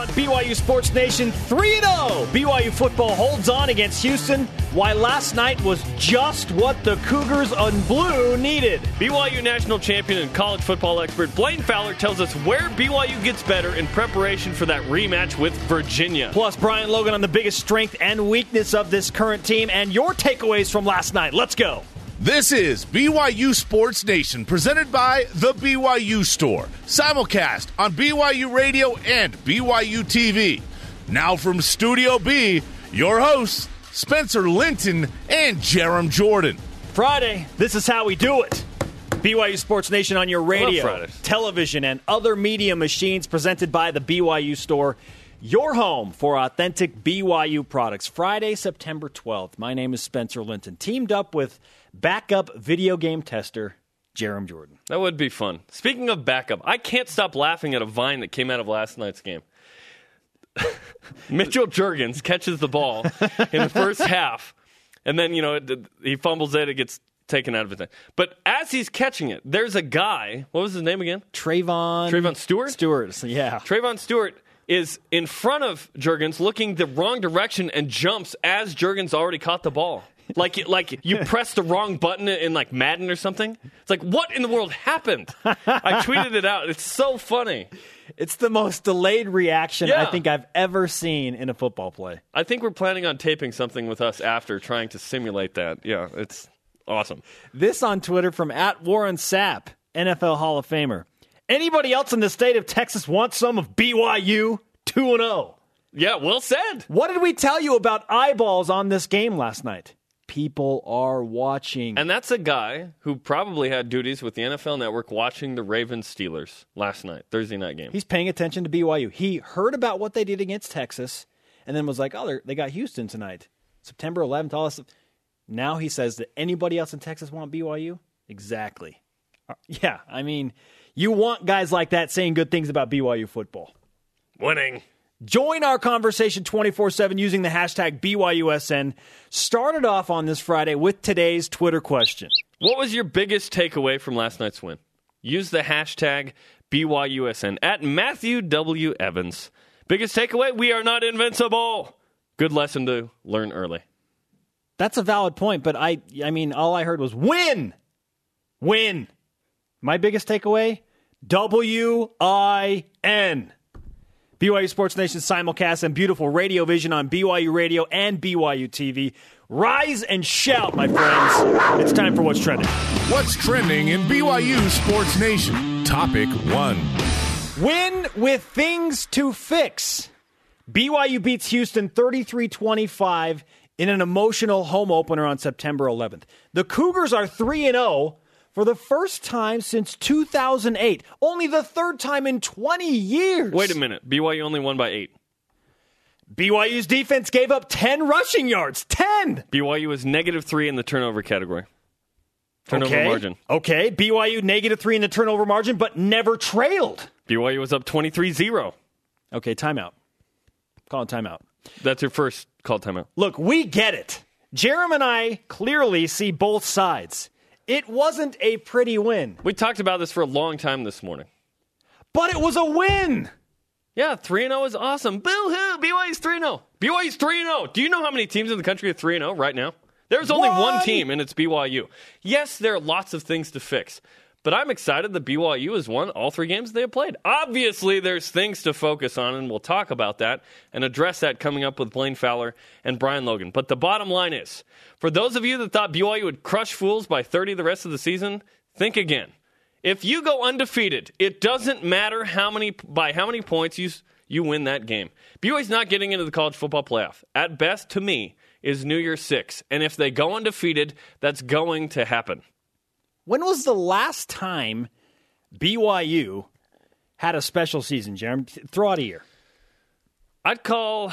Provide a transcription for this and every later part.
on BYU Sports Nation 3 0. BYU football holds on against Houston, why last night was just what the Cougars on blue needed. BYU national champion and college football expert Blaine Fowler tells us where BYU gets better in preparation for that rematch with Virginia. Plus, Brian Logan on the biggest strength and weakness of this current team and your takeaways from last night. Let's go. This is BYU Sports Nation, presented by The BYU Store. Simulcast on BYU Radio and BYU TV. Now from Studio B, your hosts, Spencer Linton and Jarom Jordan. Friday, this is how we do it. BYU Sports Nation on your radio, television, and other media machines presented by the BYU Store. Your home for authentic BYU products. Friday, September 12th. My name is Spencer Linton. Teamed up with backup video game tester Jarom Jordan. That would be fun. Speaking of backup, I can't stop laughing at a vine that came out of last night's game. Mitchell Juergens catches the ball in the first half, and then you know he fumbles it. It gets taken out of it. But as he's catching it, there's a guy. What was his name again? Trayvon. Trayvon Stewart. Stewart. Yeah. Trayvon Stewart is in front of Juergens, looking the wrong direction, and jumps as Juergens already caught the ball like like you pressed the wrong button in like Madden or something. It's like what in the world happened? I tweeted it out. It's so funny. It's the most delayed reaction yeah. I think I've ever seen in a football play. I think we're planning on taping something with us after trying to simulate that. Yeah, it's awesome. This on Twitter from at Warren Sapp, NFL Hall of Famer. Anybody else in the state of Texas want some of BYU 2 0? Yeah, well said. What did we tell you about eyeballs on this game last night? People are watching. And that's a guy who probably had duties with the NFL Network watching the Ravens Steelers last night, Thursday night game. He's paying attention to BYU. He heard about what they did against Texas and then was like, oh, they got Houston tonight. September 11th, all this. Now he says that anybody else in Texas want BYU? Exactly. Uh, yeah, I mean, you want guys like that saying good things about BYU football. Winning. Join our conversation 24 7 using the hashtag BYUSN. Started off on this Friday with today's Twitter question What was your biggest takeaway from last night's win? Use the hashtag BYUSN at Matthew W. Evans. Biggest takeaway we are not invincible. Good lesson to learn early. That's a valid point, but I, I mean, all I heard was win. Win. My biggest takeaway W I N. BYU Sports Nation simulcast and beautiful radio vision on BYU Radio and BYU TV. Rise and shout, my friends. It's time for What's Trending. What's Trending in BYU Sports Nation? Topic one Win with things to fix. BYU beats Houston 33 25 in an emotional home opener on September 11th. The Cougars are 3 0 for the first time since 2008. Only the third time in 20 years. Wait a minute. BYU only won by eight. BYU's defense gave up 10 rushing yards. 10! BYU was negative three in the turnover category. Turnover okay. margin. Okay. BYU negative three in the turnover margin, but never trailed. BYU was up 23 0. Okay, timeout. Call it timeout. That's your first call timeout. Look, we get it. Jerem and I clearly see both sides. It wasn't a pretty win. We talked about this for a long time this morning. But it was a win. Yeah, 3 0 is awesome. Boo hoo! BYU's 3 0. BYU's 3 0. Do you know how many teams in the country are 3 0 right now? There's only one? one team, and it's BYU. Yes, there are lots of things to fix. But I'm excited that BYU has won all three games they have played. Obviously, there's things to focus on, and we'll talk about that and address that coming up with Blaine Fowler and Brian Logan. But the bottom line is for those of you that thought BYU would crush fools by 30 the rest of the season, think again. If you go undefeated, it doesn't matter how many by how many points you you win that game. BYU's not getting into the college football playoff. At best, to me, is New Year's Six, and if they go undefeated, that's going to happen. When was the last time BYU had a special season, Jeremy? Throw out a year. I'd call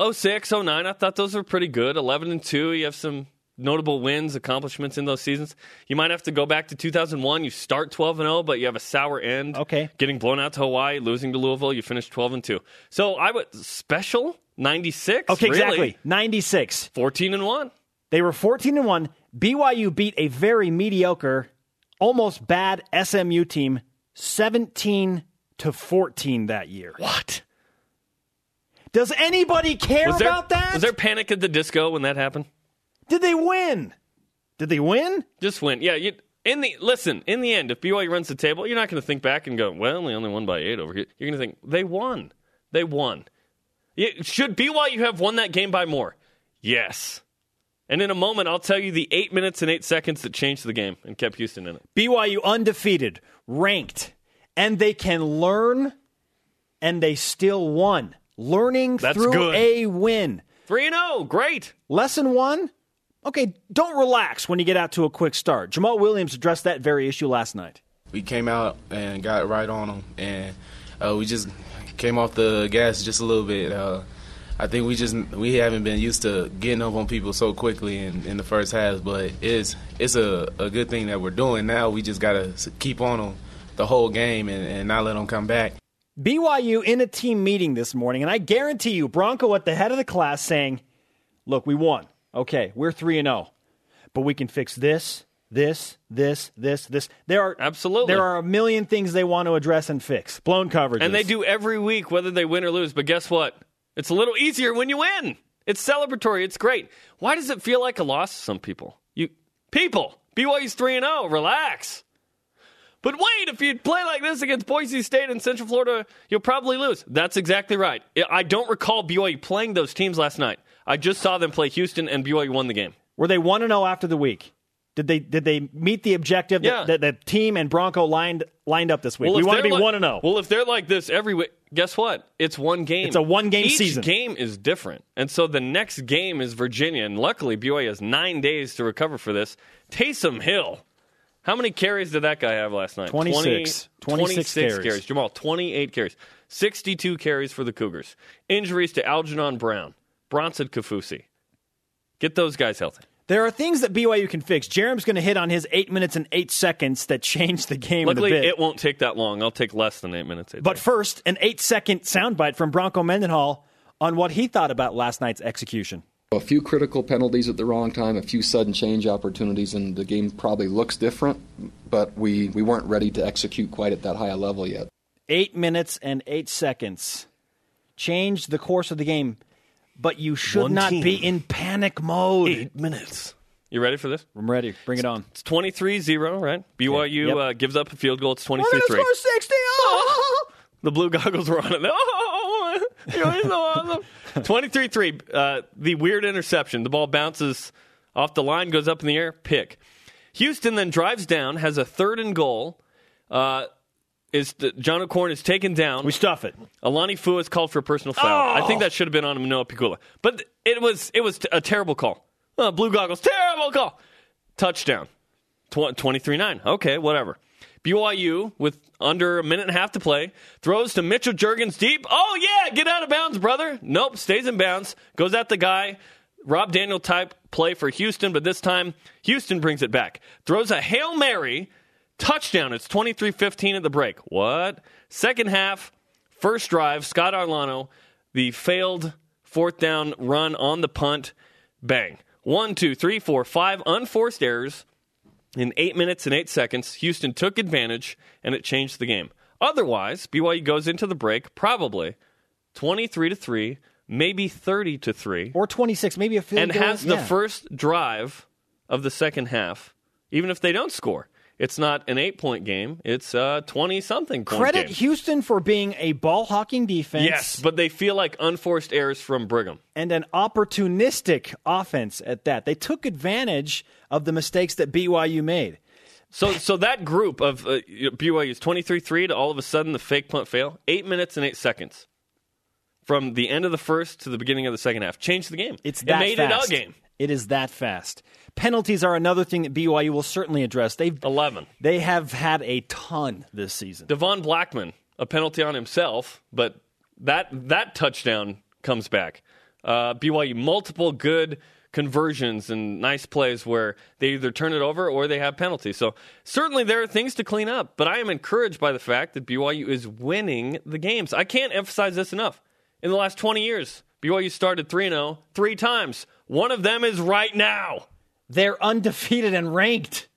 06, 09. I thought those were pretty good. 11 and 2. You have some notable wins, accomplishments in those seasons. You might have to go back to 2001. You start 12 and 0, but you have a sour end. Okay. Getting blown out to Hawaii, losing to Louisville, you finish 12 and 2. So I would special 96. Okay, really? exactly. 96. 14 and 1. They were 14 and 1. BYU beat a very mediocre, almost bad SMU team 17 to 14 that year. What? Does anybody care there, about that? was there panic at the disco when that happened? Did they win? Did they win? Just win. Yeah. You, in the listen, in the end, if BYU runs the table, you're not going to think back and go, "Well, they only won by eight over here." You're going to think they won. They won. Should BYU have won that game by more? Yes. And in a moment, I'll tell you the eight minutes and eight seconds that changed the game and kept Houston in it. BYU undefeated, ranked, and they can learn, and they still won. Learning That's through good. a win. Three and zero, great. Lesson one okay, don't relax when you get out to a quick start. Jamaal Williams addressed that very issue last night. we came out and got right on them, and uh, we just came off the gas just a little bit. Uh, I think we just we haven't been used to getting up on people so quickly in, in the first half, but it's it's a, a good thing that we're doing now. We just gotta keep on them the whole game and, and not let them come back. BYU in a team meeting this morning, and I guarantee you, Bronco at the head of the class saying, Look, we won. Okay, we're 3 and 0. But we can fix this, this, this, this, this. There are Absolutely. There are a million things they want to address and fix. Blown coverage. And they do every week, whether they win or lose. But guess what? It's a little easier when you win. It's celebratory. It's great. Why does it feel like a loss to some people? You people, BYU's three and zero. Relax. But wait, if you play like this against Boise State and Central Florida, you'll probably lose. That's exactly right. I don't recall BYU playing those teams last night. I just saw them play Houston, and BYU won the game. Were they 1 and 0 after the week? Did they did they meet the objective Yeah. that, that the team and Bronco lined lined up this week? we if want to be like- 1 and oh. 0. Well, if they're like this every week, guess what? It's one game. It's a one-game season. Each season. game is different. And so the next game is Virginia. And luckily, BYU has nine days to recover for this. Taysom Hill. How many carries did that guy have last night? 26. 26 carries. carries. Jamaal, 28 carries. 62 carries for the Cougars. Injuries to Algernon Brown, Bronson Kaufusi. Get those guys healthy. There are things that BYU can fix. Jerem's going to hit on his 8 minutes and 8 seconds that changed the game Luckily, a bit. it won't take that long. I'll take less than eight minutes. Eight But seconds. first, an eight second soundbite from Bronco Mendenhall on what he thought about last night's execution. A few critical penalties at the wrong time, a few sudden change opportunities, and the game probably looks different, but we, we weren't ready to execute quite at that high a level yet. Eight minutes and eight seconds changed the course of the game, but you should One not team. be in panic mode. eight minutes. You ready for this? I'm ready. Bring it on. It's 23 0, right? BYU Yep. uh, gives up a field goal. It's We're 23 gonna 3. score 60. Oh! The blue goggles were on it. Oh, you're so awesome. 23 3. Uh, the weird interception. The ball bounces off the line, goes up in the air, pick. Houston then drives down, has a third and goal. Uh, is the, John O'Korn is taken down. We stuff it. Alani Fua is called for a personal foul. I think that should have been on Manoa Pikula. But it was it was a terrible call. Uh, blue goggles, terrible call. Touchdown. 23 9. Okay, whatever. BYU, with under a minute and a half to play, throws to Mitchell Juergens deep. Oh, yeah, get out of bounds, brother. Nope, stays in bounds, goes at the guy. Rob Daniel type play for Houston, but this time Houston brings it back. Throws a Hail Mary, touchdown. It's 23 15 at the break. What? Second half, first drive, Scott Arellano, the failed fourth down run on the punt. Bang. One, two, three, four, five unforced errors in eight minutes and eight seconds. Houston took advantage and it changed the game. Otherwise, BYU goes into the break probably 23 to 3, maybe 30 to 3 Or 26, maybe a field and goal. has the Yeah. first drive of the second half, even if they don't score. It's not an eight point game, it's a 20 something Credit game. Houston for being a ball hawking defense Yes, but they feel like unforced errors from Brigham. and an opportunistic offense at that. They took advantage of the mistakes that BYU made. So, so that group of uh, BYU is 23 3 to all of a sudden the fake punt fail. Eight minutes and eight seconds from the end of the first to the beginning of the second half. Changed the game. It's it that made fast. it a game. It is that fast. Penalties are another thing that BYU will certainly address. They've 11. they have had a ton this season. Devon Blackmon, a penalty on himself, but that that touchdown comes back. Uh, BYU multiple good conversions and nice plays where they either turn it over or they have penalties. So certainly there are things to clean up, but I am encouraged by the fact that BYU is winning the games. I can't emphasize this enough. In the last 20 years, BYU started 3-0 three times. One of them is right now. They're undefeated and ranked.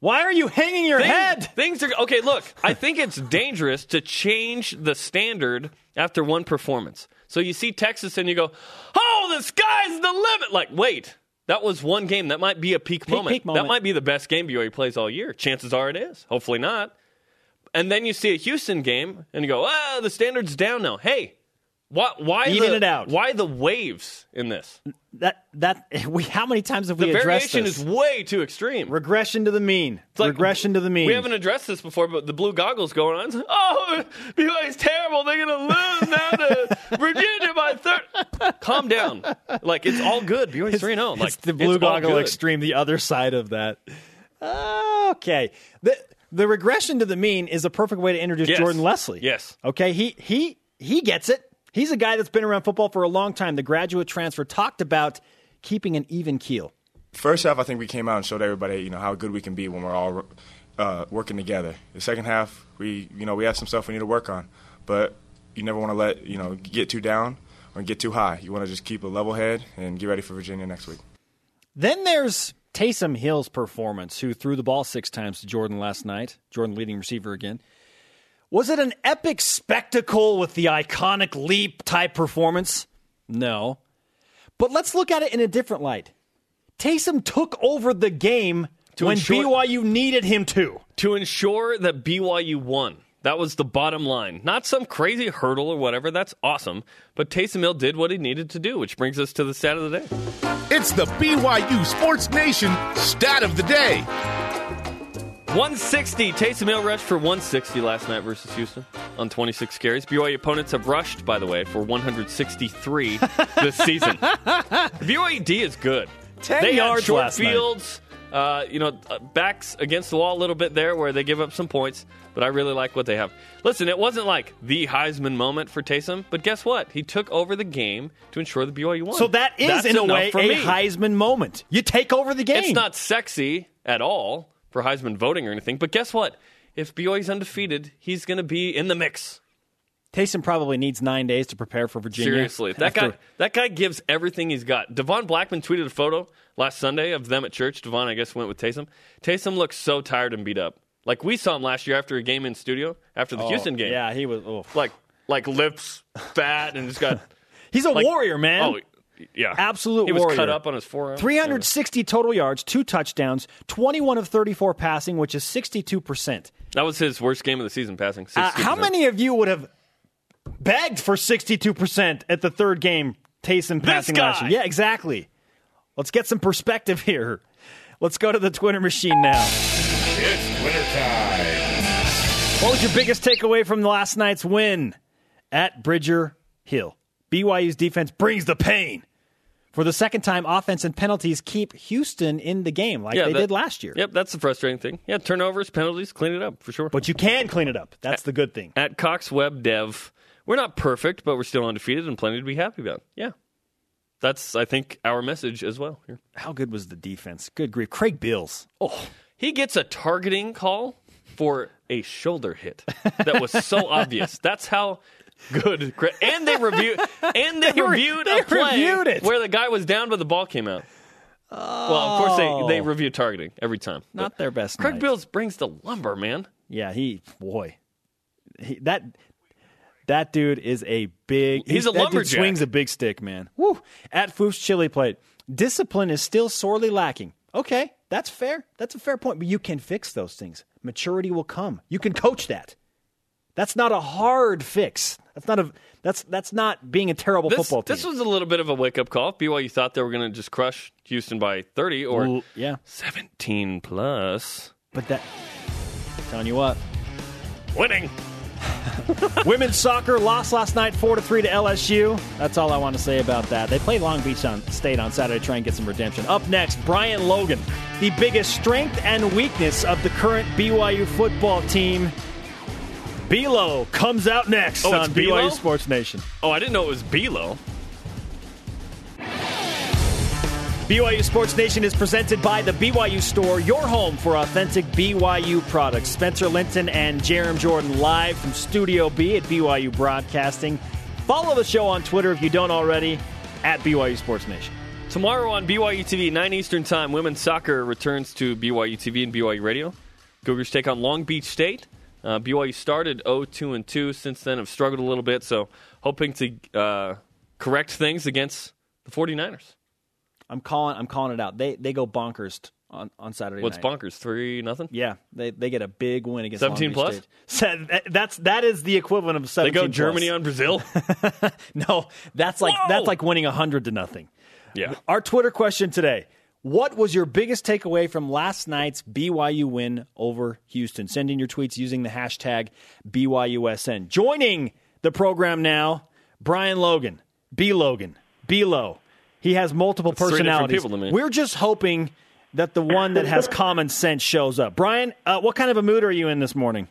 Why are you hanging your Things- head? Things are okay. Look, I think it's dangerous to change the standard after one performance. So you see Texas and you go, "Oh, the sky's the limit!" Like, wait, that was one game. That might be a peak, moment. peak moment. That might be the best game BYU plays all year. Chances are it is. Hopefully not. And then you see a Houston game and you go, "Ah, the standard's down now." Hey, why? Why Even the, it out. Why the waves in this? That that we how many times have The we addressed The variation this? is way too extreme. Regression to the mean. It's like- Regression to the mean. We haven't addressed this before, but the blue goggles going on. Like, oh, BYU's terrible. They're going to lose now to Virginia by third. Calm down. Like, it's all good. BYU's 3 0. Like, it's the blue all goggle extreme, the other side of that. Okay. The the regression to the mean is a perfect way to introduce Yes. Jordan Leslie. Yes. Okay, he he he gets it. He's a guy that's been around football for a long time. The graduate transfer talked about keeping an even keel. First half, I think we came out and showed everybody, you know, how good we can be when we're all uh, working together. The second half, we, you know, we have some stuff we need to work on, but you never want to let, you know, get too down or get too high. You want to just keep a level head and get ready for Virginia next week. Then there's Taysom Hill's performance, who threw the ball six times to Jordan last night. Jordan leading receiver again. Was it an epic spectacle with the iconic leap type performance? No. But let's look at it in a different light. Taysom took over the game To when ensure- BYU needed him to. To ensure that BYU won. That was the bottom line. Not some crazy hurdle or whatever. That's awesome. But Taysom Hill did what he needed to do, which brings us to the stat of the day. It's the BYU Sports Nation stat of the day. 160. Taysom Hill rushed for 160 last night versus Houston on 26 carries. BYU opponents have rushed, by the way, for 163 this season. BYU D is good. 10 they had short fields, uh, you know, uh, backs against the wall a little bit there where they give up some points, but I really like what they have. Listen, it wasn't like the Heisman moment for Taysom, but guess what? He took over the game to ensure the BYU won. So that is, That's in a way, a me. Heisman moment. You take over the game. It's not sexy at all for Heisman voting or anything, but guess what? If BYU's undefeated, he's going to be in the mix. Taysom probably needs nine days to prepare for Virginia. Seriously, that After- guy that guy gives everything he's got. Devon Blackmon tweeted a photo last Sunday of them at church. Devon, I guess, went with Taysom. Taysom looks so tired and beat up. Like we saw him last year after a game in studio after the oh, Houston game. Oh, Yeah, he was. Oh. like like lips fat and just got He's a like- warrior, man. Oh, yeah, Absolute He was warrior. cut up on his forearm. 360 total yards, two touchdowns, 21 of 34 passing, which is 62%. That was his worst game of the season passing. Uh, 62%. how many of you would have begged for 62% at the third game Taysom passing last guy. year? Yeah, exactly. Let's get some perspective here. Let's go to the Twitter machine now. It's wintertime. What was your biggest takeaway from last night's win at Bridger Hill? BYU's defense brings the pain. For the second time, offense and penalties keep Houston in the game like they that- did last year. Yep, that's the frustrating thing. Yeah, turnovers, penalties, clean it up for sure. But you can clean it up. That's the good thing. at Cox Web Dev, we're not perfect, but we're still undefeated and plenty to be happy about. Yeah. That's, I think, our message as well here. How good was the defense? Good grief. Craig Bills. Oh, he gets a targeting call for a shoulder hit that was so obvious. That's how good. And they reviewed and they, re- reviewed they a play reviewed it. where the guy was down, but the ball came out. Oh. Well, of course they they review targeting every time. Oh. Not But their best Craig night. Bills brings the lumber, man. Yeah, he boy, he, that that dude is a big. He's a that dude lumberjack. swings a big stick, man. Woo! At Foof's Chili Plate, discipline is still sorely lacking. Okay, that's fair. That's a fair point. But you can fix those things. Maturity will come. You can coach that. That's not a hard fix. That's not a. That's that's not being a terrible This, football team. this was a little bit of a wake up call. If BYU thought they were going to just crush Houston by 30 or Ooh, yeah, 17 plus. but that. Telling you what, Winning. Women's soccer lost last night, four to three to LSU. That's all I want to say about that. They played Long Beach on State on Saturday to try and get some redemption. Up next, Brian Logan, the biggest strength and weakness of the current BYU football team. Belo comes out next Oh, on BYU? Sports Nation. Oh, I didn't know it was Belo. BYU Sports Nation is presented by the BYU Store, your home for authentic BYU products. Spencer Linton and Jerem Jordan live from Studio B at BYU Broadcasting. Follow the show on Twitter if you don't already, at BYU Sports Nation. Tomorrow on BYU TV, 9 Eastern Time, women's soccer returns to BYU TV and BYU Radio. Cougars take on Long Beach State. Uh, BYU started 0-2 and 2. Since then, have struggled a little bit. So, hoping to uh, correct things against the 49ers. I'm calling. I'm calling it out. They they go bonkers t- on, on Saturday. What's night. bonkers? Three nothing. Yeah, they they get a big win against 17 Long plus? That's that is the equivalent of seventeen. They seventeen. go plus. Germany on Brazil. No, that's like Whoa! that's like winning hundred to nothing. yeah. Our Twitter question today: What was your biggest takeaway from last night's BYU win over Houston? Send in your tweets using the hashtag BYUSN. Joining the program now, Brian Logan, B Logan, B Lo. He has multiple three different personalities. people to me. We're just hoping that the one that has common sense shows up. Brian, uh, what kind of a mood are you in this morning?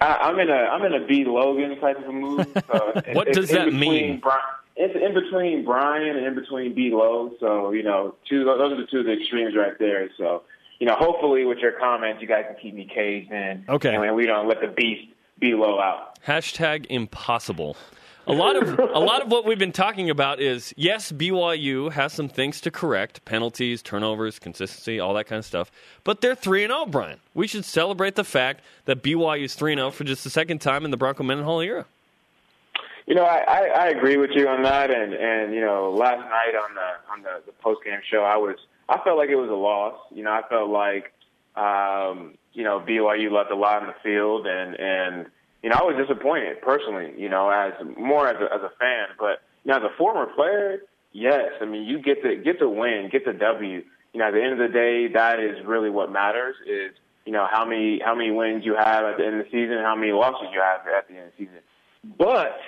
I, I'm in a I'm in a B Logan type of mood. So What it's does in that mean? Bri- it's in between Brian and in between B Low. So you know, two those are the two of the extremes right there. So you know, hopefully with your comments, you guys can keep me caged in. Okay. and we don't let the beast B Low out. Hashtag impossible. A lot of a lot of what we've been talking about is yes, BYU has some things to correct: penalties, turnovers, consistency, all that kind of stuff. But they're three and zero, Brian. We should celebrate the fact that BYU is three and zero for just the second time in the Bronco Mendenhall era. You know, I, I, I agree with you on that, and and you know, last night on the on the, the post game show, I was I felt like it was a loss. You know, I felt like um, you know BYU left a lot in the field, and and you know I was disappointed personally. You know, as more as a, as a fan, but you know, as a former player, yes, I mean you get the get the win, get the W. You know, at the end of the day, that is really what matters. Is you know how many how many wins you have at the end of the season, how many losses you have at the end of the season. But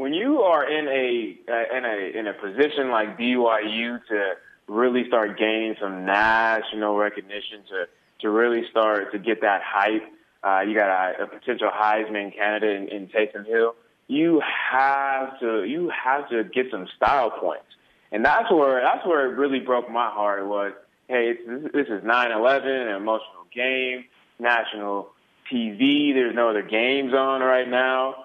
when you are in a in a in a position like BYU to really start gaining some national recognition, to to really start to get that hype, uh, you got a, a potential Heisman candidate in, in Taysom Hill. You have to you have to get some style points, and that's where that's where it really broke my heart. Was hey, it's, this is 9/11, an emotional game, national TV. There's no other games on right now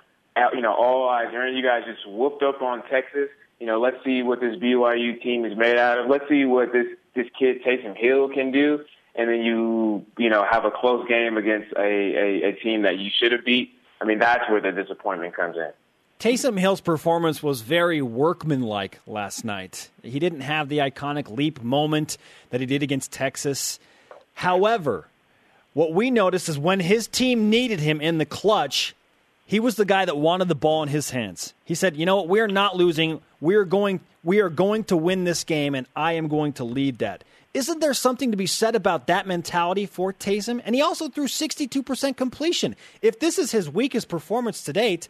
you know, all eyes are in. You guys just whooped up on Texas. You know, let's see what this BYU team is made out of. Let's see what this this kid Taysom Hill can do. And then you, you know, have a close game against a, a, a team that you should have beat. I mean, that's where the disappointment comes in. Taysom Hill's performance was very workmanlike last night. He didn't have the iconic leap moment that he did against Texas. However, what we noticed is when his team needed him in the clutch, he was the guy that wanted the ball in his hands. He said, "You know what? We're not losing. We're going we are going to win this game and I am going to lead that." Isn't there something to be said about that mentality for Taysom? And he also threw 62% completion. If this is his weakest performance to date,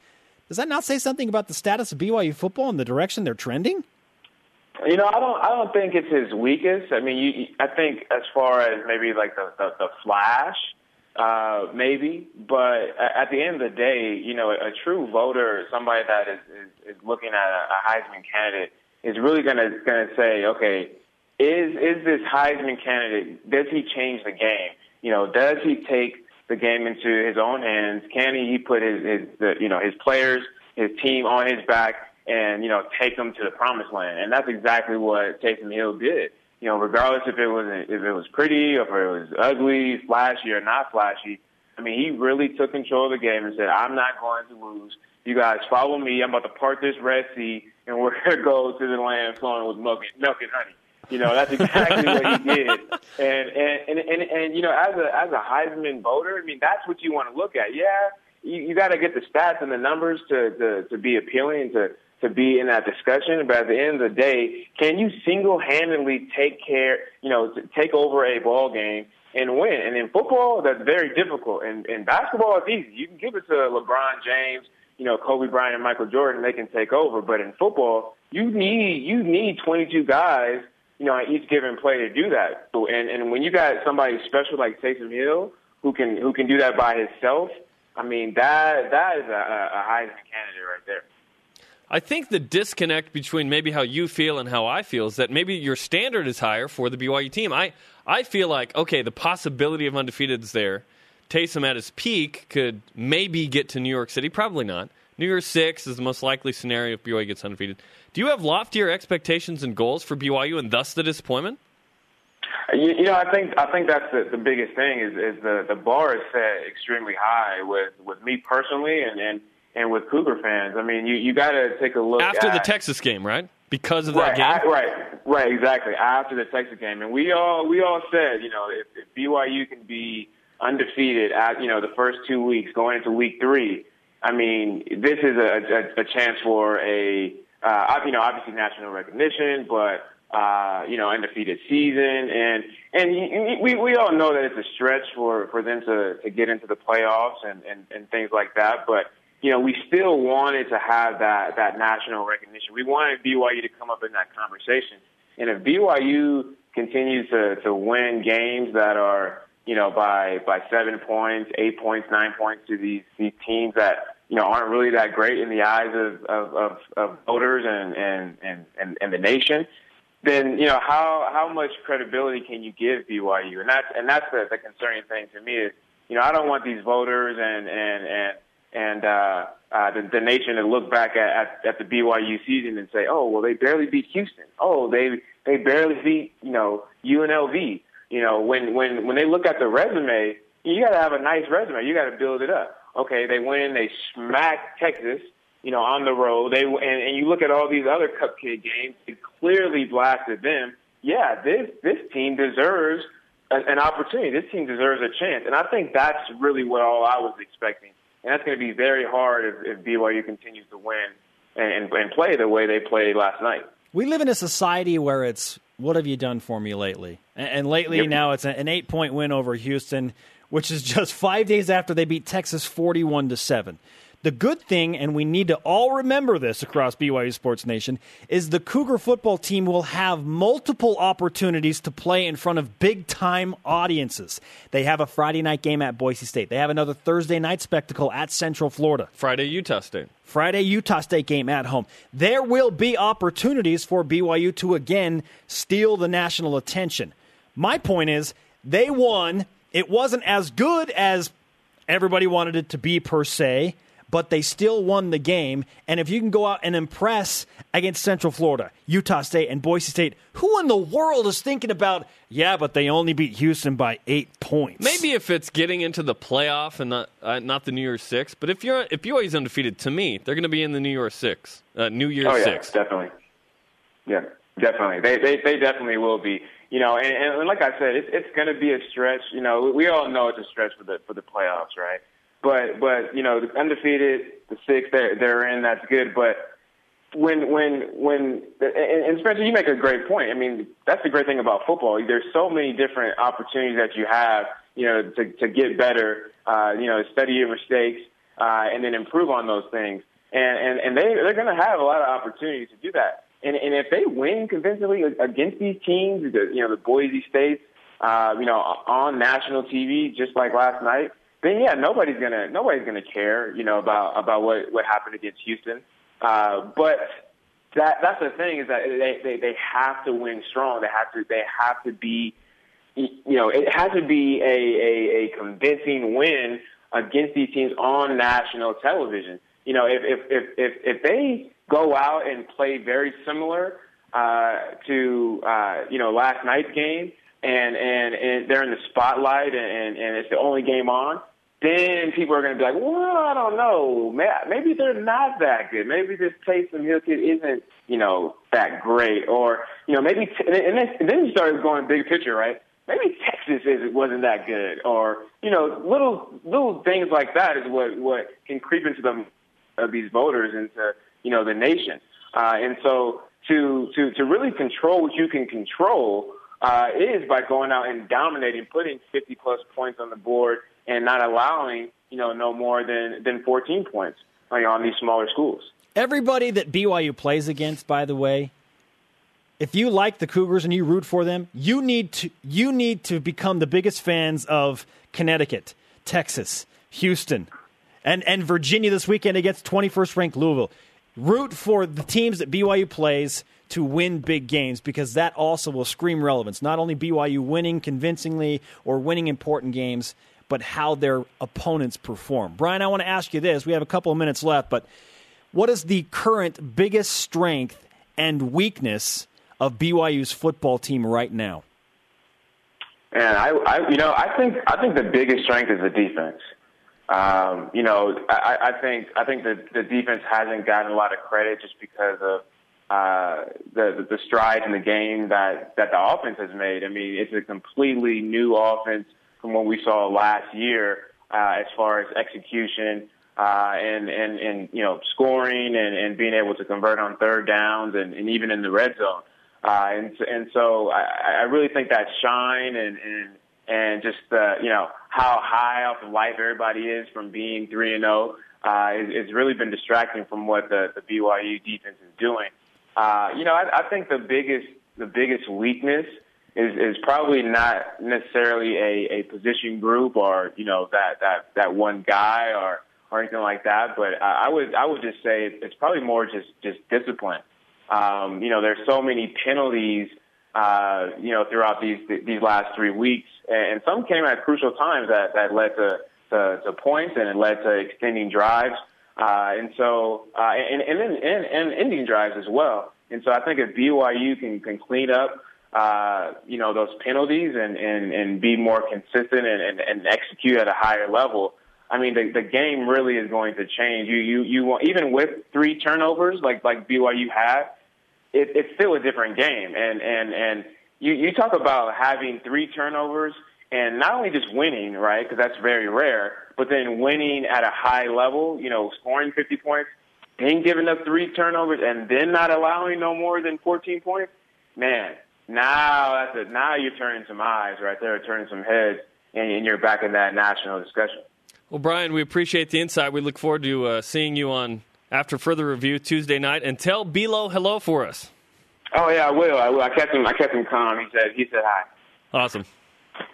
does that not say something about the status of BYU football and the direction they're trending? You know, I don't. I don't think it's his weakest. I mean, you, I think as far as maybe like the the, the flash, uh, maybe. But at the end of the day, you know, a, true voter, somebody that is is, is looking at a, a Heisman candidate, is really gonna gonna say, okay, is is this Heisman candidate? Does he change the game? You know, does he take the game into his own hands? Can he put his, his the, you know his players, his team on his back, and you know take them to the promised land? And that's exactly what Taysom Hill did. You know, regardless if it was if it was pretty, or if it was ugly, flashy, or not flashy. I mean, he really took control of the game and said, "I'm not going to lose. You guys follow me. I'm about to part this Red Sea, and we're going to go to the land flowing with milk and, milk and honey." You know, that's exactly what he did. And, and and and and you know, as a as a Heisman voter, I mean, that's what you want to look at. Yeah, you, you got to get the stats and the numbers to, to to be appealing to to be in that discussion. But at the end of the day, can you single handedly take care, you know, take over a ball game and win? And in football, that's very difficult. And in basketball, it's easy. You can give it to LeBron James, you know, Kobe Bryant and Michael Jordan. They can take over. But in football, you need you need 22 guys you know, on each given play to do that. And and when you got somebody special like Taysom Hill who can who can do that by himself, I mean that that is a, a Heisman candidate right there. I think the disconnect between maybe how you feel and how I feel is that maybe your standard is higher for the BYU team. I, I feel like, okay, the possibility of undefeated is there. Taysom at his peak could maybe get to New York City, probably not. New Year's Six is the most likely scenario if BYU gets undefeated. Do you have loftier expectations and goals for BYU, and thus the disappointment? You, you know, I think I think that's the, the biggest thing is, is the the bar is set extremely high with with me personally and and, and with Cougar fans. I mean, you you got to take a look after at, the Texas game, right? Because of right, that game, I, right, right, exactly. After the Texas game, and we all we all said, you know, if, if BYU can be undefeated at you know the first two weeks going into week three, I mean, this is a, a, a chance for a uh, you know obviously national recognition, but uh, you know, undefeated season, and and we we all know that it's a stretch for for them to to get into the playoffs and and, and things like that. But you know, we still wanted to have that that national recognition. We wanted BYU to come up in that conversation, and if BYU continues to to win games that are you know by by seven points, eight points, nine points to these these teams that you know aren't really that great in the eyes of of, of, of voters and, and and and and the nation then you know how how much credibility can you give BYU? And that's and that's the, the concerning thing to me is you know I don't want these voters and and and and uh, uh, the, the nation to look back at, at at the BYU season and say, oh well, they barely beat Houston. Oh, they they barely beat you know UNLV. You know when when when they look at the resume, you got to have a nice resume. You got to build it up. Okay, they win, they smack Texas you know, on the road. They and, and you look at all these other cupcake games, it clearly blasted them. Yeah, this this team deserves an opportunity. This team deserves a chance, and I think that's really what all I was expecting. And that's going to be very hard if, if BYU continues to win and, and play the way they played last night. We live in a society where it's what have you done for me lately? And, and lately yep. now it's an eight point win over Houston, which is just five days after they beat Texas forty one to seven. The good thing, and we need to all remember this across BYU Sports Nation, is the Cougar football team will have multiple opportunities to play in front of big time audiences. They have a Friday night game at Boise State. They have another Thursday night spectacle at Central Florida. Friday, Utah State. Friday, Utah State game at home. There will be opportunities for BYU to again steal the national attention. My point is, they won. It wasn't as good as everybody wanted it to be, per se but they still won the game. And if you can go out and impress against Central Florida, Utah State, and Boise State, who in the world is thinking about, yeah, but they only beat Houston by eight points? Maybe if it's getting into the playoff and not uh, not the New Year's Six, but if you're if BYU's undefeated, to me, they're going to be in the New Year's Six, uh, New Year's oh, yeah, Six. Definitely, yeah, definitely. They they they definitely will be. You know, and, and like I said, it's it's going to be a stretch. You know, we all know it's a stretch for the for the playoffs, right? But but you know, the undefeated, the six they're they're in. That's good. But when when when and Spencer, you make a great point. I mean, that's the great thing about football. There's so many different opportunities that you have, you know, to to get better. Uh, you know, study your mistakes uh, and then improve on those things. And and and they they're going to have a lot of opportunities to do that. And and if they win convincingly against these teams, you know, the Boise States, uh, you know, on national TV, just like last night then yeah, nobody's gonna nobody's gonna care, you know, about about what what happened against Houston. Uh, but that that's the thing is that they, they they have to win strong. They have to they have to be, you know, it has to be a a, a convincing win against these teams on national television. You know, if if if if, if they go out and play very similar uh, to uh, you know last night's game, and and and they're in the spotlight, and and it's the only game on then people are going to be like, well, I don't know. Maybe they're not that good. Maybe this Taysom Hill kid isn't, you know, that great. Or, you know, maybe, and then, and then you start going big picture, right? Maybe Texas isn't, wasn't that good. Or, you know, little, little things like that is what, what can creep into them, of these voters, into, you know, the nation. Uh, and so to, to, to really control what you can control, uh, is by going out and dominating, putting 50 plus points on the board, and not allowing you know no more than than 14 points like, on these smaller schools. Everybody that BYU plays against, by the way, if you like the Cougars and you root for them, you need to you need to become the biggest fans of Connecticut, Texas, Houston, and and Virginia this weekend against 21st ranked Louisville. Root for the teams that BYU plays to win big games because that also will scream relevance. Not only BYU winning convincingly or winning important games, but how their opponents perform. Brian, I want to ask you this. We have a couple of minutes left, but what is the current biggest strength and weakness of BYU's football team right now? And I, I, you know, I think I think the biggest strength is the defense. Um, you know, I, I think I think that the defense hasn't gotten a lot of credit just because of uh, the the strides in the game that that the offense has made. I mean, it's a completely new offense from what we saw last year uh, as far as execution uh, and and and you know scoring and, and being able to convert on third downs and, and even in the red zone. Uh, and and so I, I really think that shine and and and just uh, you know how high off of life everybody is from being three and zero. Uh, it's really been distracting from what the, the BYU defense is doing. Uh, you know, I, I think the biggest the biggest weakness is is probably not necessarily a, a position group or you know that that that one guy or or anything like that. But I, I would I would just say it's probably more just just discipline. Um, you know, there's so many penalties uh, you know, throughout these these last three weeks, and some came at crucial times that that led to to, to points and it led to extending drives, uh, and so uh, and and and, and ending drives as well. And so I think if BYU can can clean up, uh, you know, those penalties and and and be more consistent and and, and execute at a higher level. I mean, the, the game really is going to change. You, you, you want, even with three turnovers like, like BYU had, it, it's still a different game. And and and you you talk about having three turnovers and not only just winning, right? Because that's very rare, but then winning at a high level. You know, scoring 50 points, then giving up three turnovers, and then not allowing no more than 14 points. Man, now that's a, now you're turning some eyes right there, turning some heads, and, and you're back in that national discussion. Well, Brian, we appreciate the insight. We look forward to uh, seeing you on after further review Tuesday night. And tell Bilo hello for us. Oh yeah, I will. I will. I kept him. I kept him calm. He said. He said hi. Awesome.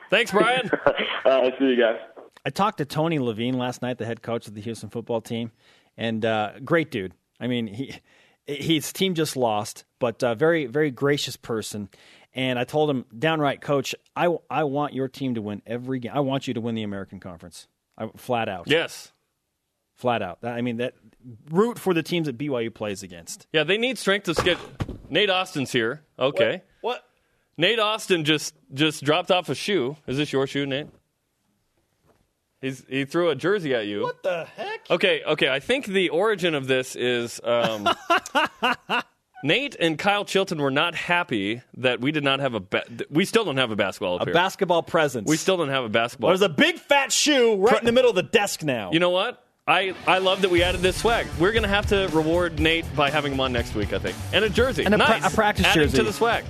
Thanks, Brian. All right, see you guys. I talked to Tony Levine last night, the head coach of the Houston football team, and uh, great dude. I mean, he his team just lost, but uh, very very gracious person. And I told him downright, Coach, I I want your team to win every game. I want you to win the American Conference, I, flat out. Yes, flat out. I mean that root for the teams that BYU plays against. Yeah, they need strength to get. Nate Austin's here. Okay. What? what? Nate Austin just just dropped off a shoe. Is this your shoe, Nate? He's, he threw a jersey at you. What the heck? Okay, okay. I think the origin of this is um, Nate and Kyle Chilton were not happy that we did not have a. Ba- we still don't have a basketball. Up a here. basketball presence. We still don't have a basketball. There's a big fat shoe right in the middle of the desk now. You know what? I, I love that we added this swag. We're going to have to reward Nate by having him on next week, I think. And a jersey. And a, nice. pra- a practice jersey. to the swag.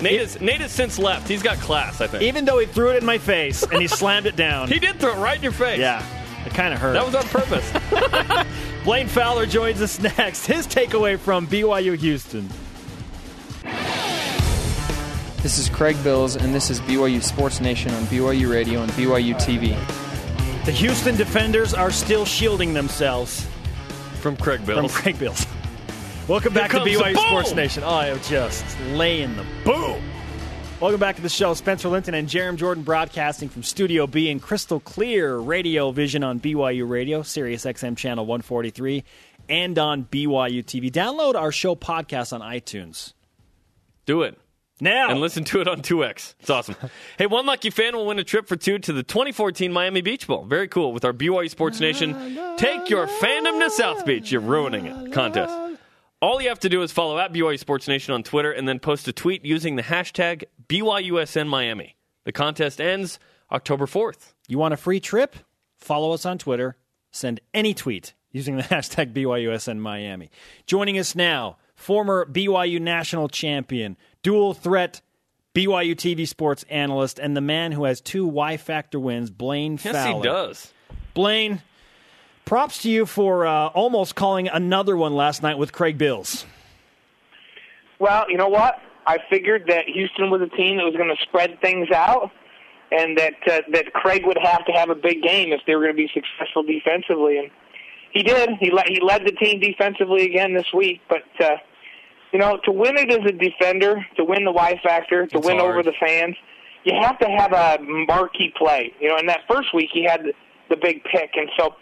Nate, is, Nate has since left. He's got class, I think. Even though he threw it in my face and he slammed it down. He did throw it right in your face. Yeah. It kind of hurt. That was on purpose. Blaine Fowler joins us next. His takeaway from BYU Houston. This is Craig Bills, and this is BYU Sports Nation on BYU Radio and BYU TV. The Houston defenders are still shielding themselves from Craig Bills. From Craig Bills. Welcome back to BYU Sports Nation. Oh, I am just laying the boom. Welcome back to the show. Spencer Linton and Jarom Jordan broadcasting from Studio B in crystal clear radio vision on BYU Radio, Sirius XM channel 143, and on BYU TV. Download our show podcast on iTunes. Do it now and listen to it on 2x. It's awesome. hey, one lucky fan will win a trip for two to the 2014 Miami Beach Bowl. Very cool. With our BYU Sports Nation, take your fandom to South Beach. You're ruining it. Contest. All you have to do is follow at BYU Sports Nation on Twitter and then post a tweet using the hashtag BYUSN Miami. The contest ends October 4th. You want a free trip? Follow us on Twitter. Send any tweet using the hashtag BYUSN Miami. Joining us now, former BYU national champion, dual threat BYU TV sports analyst, and the man who has two Y Factor wins, Blaine yes, Fowler. Yes, he does. Blaine, props to you for uh, almost calling another one last night with Craig Bills. Well, you know what? I figured that Houston was a team that was going to spread things out, and that uh, that Craig would have to have a big game if they were going to be successful defensively, and he did. He led he led the team defensively again this week, but. Uh, you know, to win it as a defender, to win the Y factor, to it's win hard. over the fans, you have to have a marquee play. You know, in that first week he had the, the big pick, and so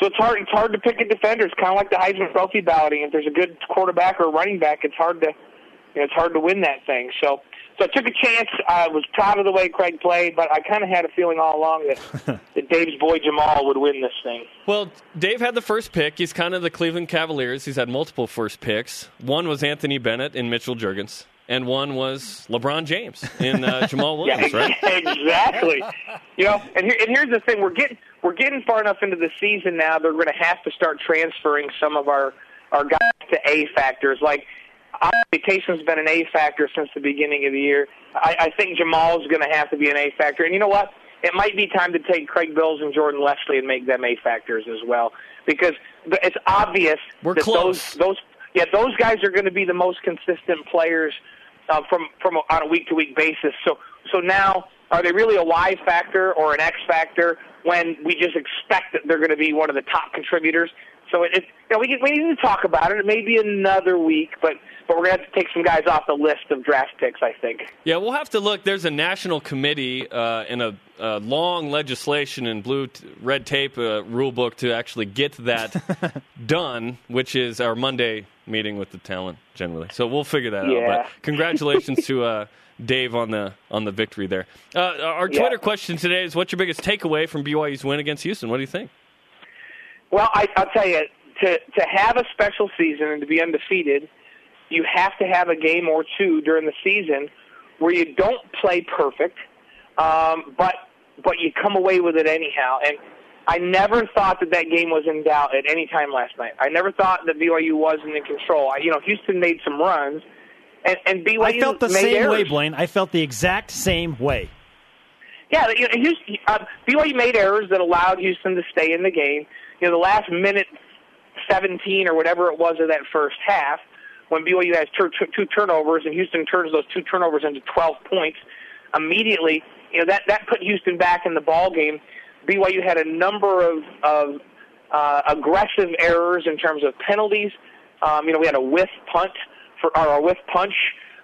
so it's hard. It's hard to pick a defender. It's kind of like the Heisman Trophy balloting. If there's a good quarterback or running back, it's hard to you know, it's hard to win that thing. So so I took a chance. I was proud of the way Craig played, but I kind of had a feeling all along that, that Dave's boy Jamaal would win this thing. Well, Dave had the first pick. He's kind of the Cleveland Cavaliers. He's had multiple first picks. One was Anthony Bennett and Mitchell Juergens, and one was LeBron James in uh, Jamaal Williams, yeah, right? Exactly. you know, and here and here's the thing: we're getting we're getting far enough into the season now. They're going to have to start transferring some of our our guys to A factors, like Mutation's been an A factor since the beginning of the year. I, I think Jamaal's going to have to be an A factor. And you know what? It might be time to take Craig Bills and Jordan Leslie and make them A factors as well, because it's obvious We're that close. those those yeah those guys are going to be the most consistent players uh, from from a, on a week to week basis. So so now are they really a Y factor or an X factor when we just expect that they're going to be one of the top contributors? So it, it you know we we need to talk about it. It may be another week, but but we're going to have to take some guys off the list of draft picks. I think. Yeah, we'll have to look. There's a national committee uh, and a, a long legislation and blue t- red tape uh, rule book to actually get that done, which is our Monday meeting with the talent generally. So we'll figure that Yeah. out. But congratulations to uh, Dave on the on the victory there. Uh, our Yeah. Twitter question today is: What's your biggest takeaway from BYU's win against Houston? What do you think? Well, I, I'll tell you, to to have a special season and to be undefeated, you have to have a game or two during the season where you don't play perfect, um, but but you come away with it anyhow. And I never thought that that game was in doubt at any time last night. I never thought that BYU wasn't in control. I, you know, Houston made some runs, and, and BYU made I felt the same errors. way, Blaine. I felt the exact same way. Yeah, you know, Houston, uh, BYU made errors that allowed Houston to stay in the game. You know, the last minute 17 or whatever it was of that first half, when BYU has tur- two turnovers and Houston turns those two turnovers into 12 points immediately, you know that that put Houston back in the ball game. BYU had a number of of uh, aggressive errors in terms of penalties. Um, you know, we had a whiff punt for or a whiff punch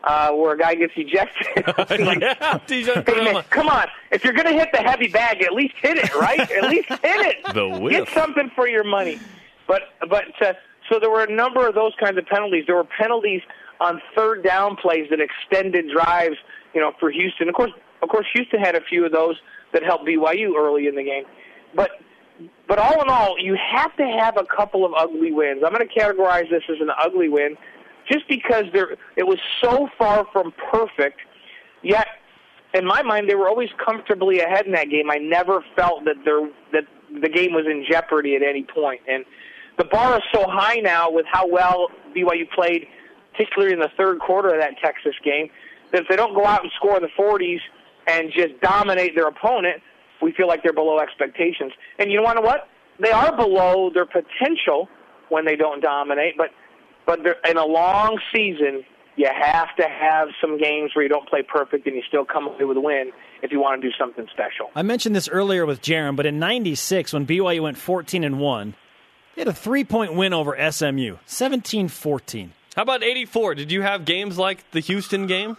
uh, where a guy gets ejected. yeah, Hey, man, come on! If you're going to hit the heavy bag, at least hit it, right? at least hit it. The whiff. Get something for your money. But but uh, so there were a number of those kinds of penalties. There were penalties on third down plays that extended drives. You know, for Houston. Of course, of course, Houston had a few of those that helped BYU early in the game. But but all in all, you have to have a couple of ugly wins. I'm going to categorize this as an ugly win, just because there it was so far from perfect. Yet, in my mind, they were always comfortably ahead in that game. I never felt that there that the game was in jeopardy at any point. And the bar is so high now with how well BYU played, particularly in the third quarter of that Texas game, that if they don't go out and score in the 40s and just dominate their opponent, we feel like they're below expectations. And you know what? They are below their potential when they don't dominate, but but they're, in a long season, you have to have some games where you don't play perfect and you still come away with a win if you want to do something special. I mentioned this earlier with Jaron, but in '96, when BYU went 14 and one, they had a three-point win over SMU, 17-14. How about '84? Did you have games like the Houston game?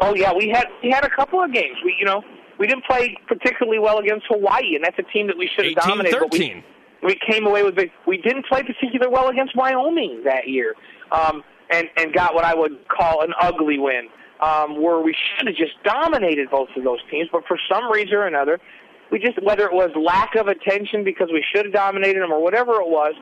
Oh yeah, we had we had a couple of games. We you know we didn't play particularly well against Hawaii, and that's a team that we should have dominated. But we 18-13. We came away with big. We didn't play particularly well against Wyoming that year, um, and and got what I would call an ugly win, um, where we should have just dominated both of those teams. But for some reason or another, we just whether it was lack of attention because we should have dominated them or whatever it was.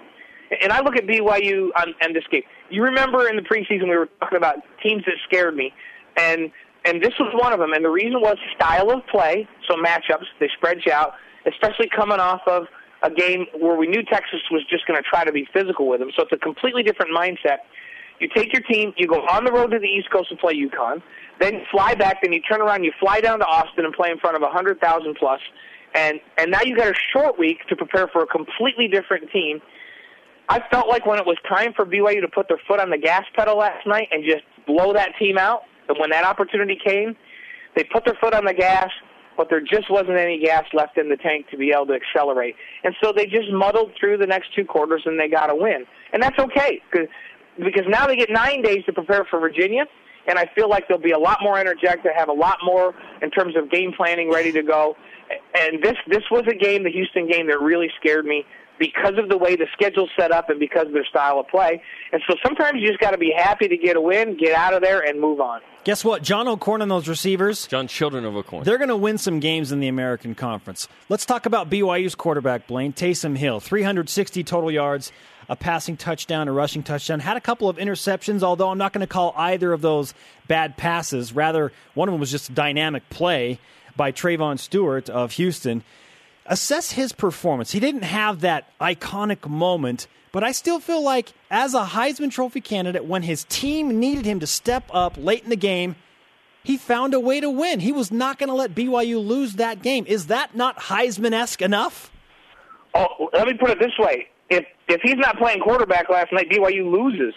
And I look at BYU on, on this game. You remember in the preseason we were talking about teams that scared me, and and this was one of them. And the reason was style of play. So matchups they spread you out, especially coming off of a game where we knew Texas was just going to try to be physical with them. So it's a completely different mindset. You take your team, you go on the road to the East Coast and play UConn, then fly back, then you turn around, you fly down to Austin and play in front of a hundred thousand plus, and and now you got a short week to prepare for a completely different team. I felt like when it was time for BYU to put their foot on the gas pedal last night and just blow that team out, and when that opportunity came, they put their foot on the gas, but there just wasn't any gas left in the tank to be able to accelerate. And so they just muddled through the next two quarters and they got a win. And that's okay because now they get nine days to prepare for Virginia, and I feel like they'll be a lot more energetic. They have a lot more in terms of game planning, ready to go. And this this was a game, the Houston game, that really scared me because of the way the schedule's set up and because of their style of play. And so sometimes you just got to be happy to get a win, get out of there, and move on. Guess what? John O'Korn and those receivers. John Children of O'Korn. They're going to win some games in the American Conference. Let's talk about BYU's quarterback, Blaine. Taysom Hill, 360 total yards, a passing touchdown, a rushing touchdown. Had a couple of interceptions, although I'm not going to call either of those bad passes. Rather, one of them was just a dynamic play by Trevon Stewart of Houston. Assess his performance. He didn't have that iconic moment, but I still feel like, as a Heisman Trophy candidate, when his team needed him to step up late in the game, he found a way to win. He was not going to let BYU lose that game. Is that not Heisman esque enough? Oh, let me put it this way: if if he's not playing quarterback last night, BYU loses.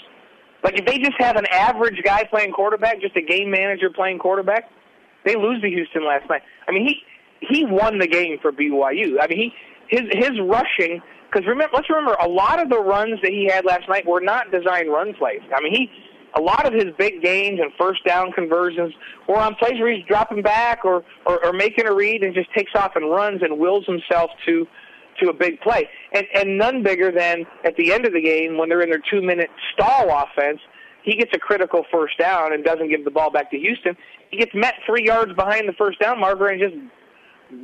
Like if they just have an average guy playing quarterback, just a game manager playing quarterback, they lose to Houston last night. I mean, he he won the game for BYU. I mean, he his his rushing because remember let's remember a lot of the runs that he had last night were not designed run plays. I mean, he a lot of his big gains and first down conversions were on plays where he's dropping back or, or or making a read and just takes off and runs and wills himself to to a big play. And and none bigger than at the end of the game when they're in their two minute stall offense. He gets a critical first down and doesn't give the ball back to Houston. He gets met three yards behind the first down marker and just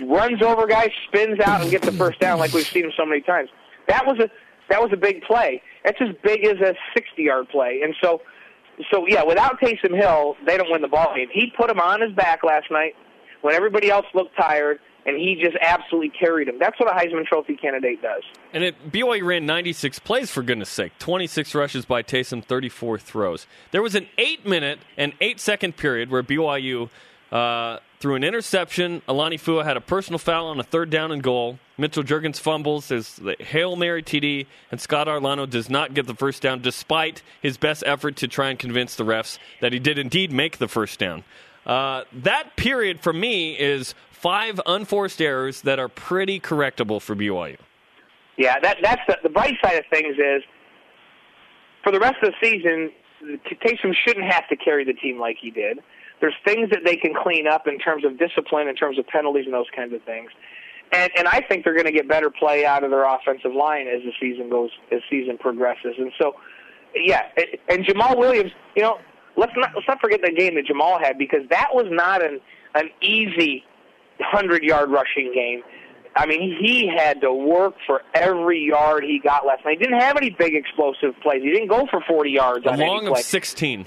runs over guys, spins out, and gets the first down like we've seen him so many times. That was a that was a big play. That's as big as a 60-yard play. And so, so yeah, without Taysom Hill, they don't win the ball game. He put him on his back last night when everybody else looked tired, and he just absolutely carried him. That's what a Heisman Trophy candidate does. And it, BYU ran 96 plays, for goodness sake. 26 rushes by Taysom, 34 throws. There was an eight minute and eight second period where BYU uh, threw an interception. Alani Fua had a personal foul on a third down and goal. Mitchell Juergens fumbles. The Hail Mary TD, and Scott Arellano does not get the first down despite his best effort to try and convince the refs that he did indeed make the first down. Uh, that period for me is five unforced errors that are pretty correctable for BYU. Yeah, that that's the, the bright side of things is for the rest of the season, Taysom shouldn't have to carry the team like he did. There's things that they can clean up in terms of discipline, in terms of penalties, and those kinds of things. And and I think they're going to get better play out of their offensive line as the season goes, as season progresses. And so, yeah, and Jamaal Williams, you know, let's not let's not forget the game that Jamaal had because that was not an an easy hundred yard rushing game. I mean, he had to work for every yard he got last night. He didn't have any big explosive plays. He didn't go for 40 yards A on long any play. of 16.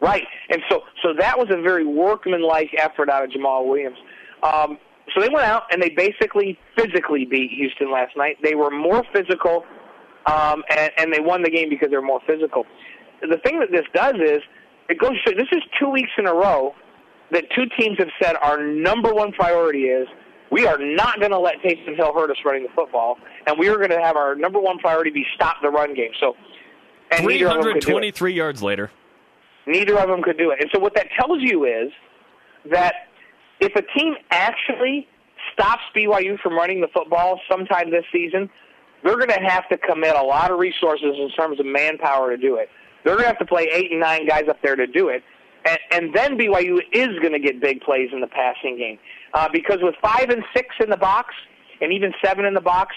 Right, and so so that was a very workmanlike effort out of Jamaal Williams. Um, so they went out and they basically physically beat Houston last night. They were more physical, um, and, and they won the game because they're more physical. The thing that this does is it goes. This is two weeks in a row that two teams have said our number one priority is we are not going to let Taysom Hill hurt us running the football, and we are going to have our number one priority be stop the run game. So, and neither of them could do it. 323 yards later. Neither of them could do it. And so what that tells you is that if a team actually stops BYU from running the football sometime this season, they're going to have to commit a lot of resources in terms of manpower to do it. They're going to have to play eight and nine guys up there to do it. And, and then BYU is going to get big plays in the passing game. Uh, because with five and six in the box, and even seven in the box,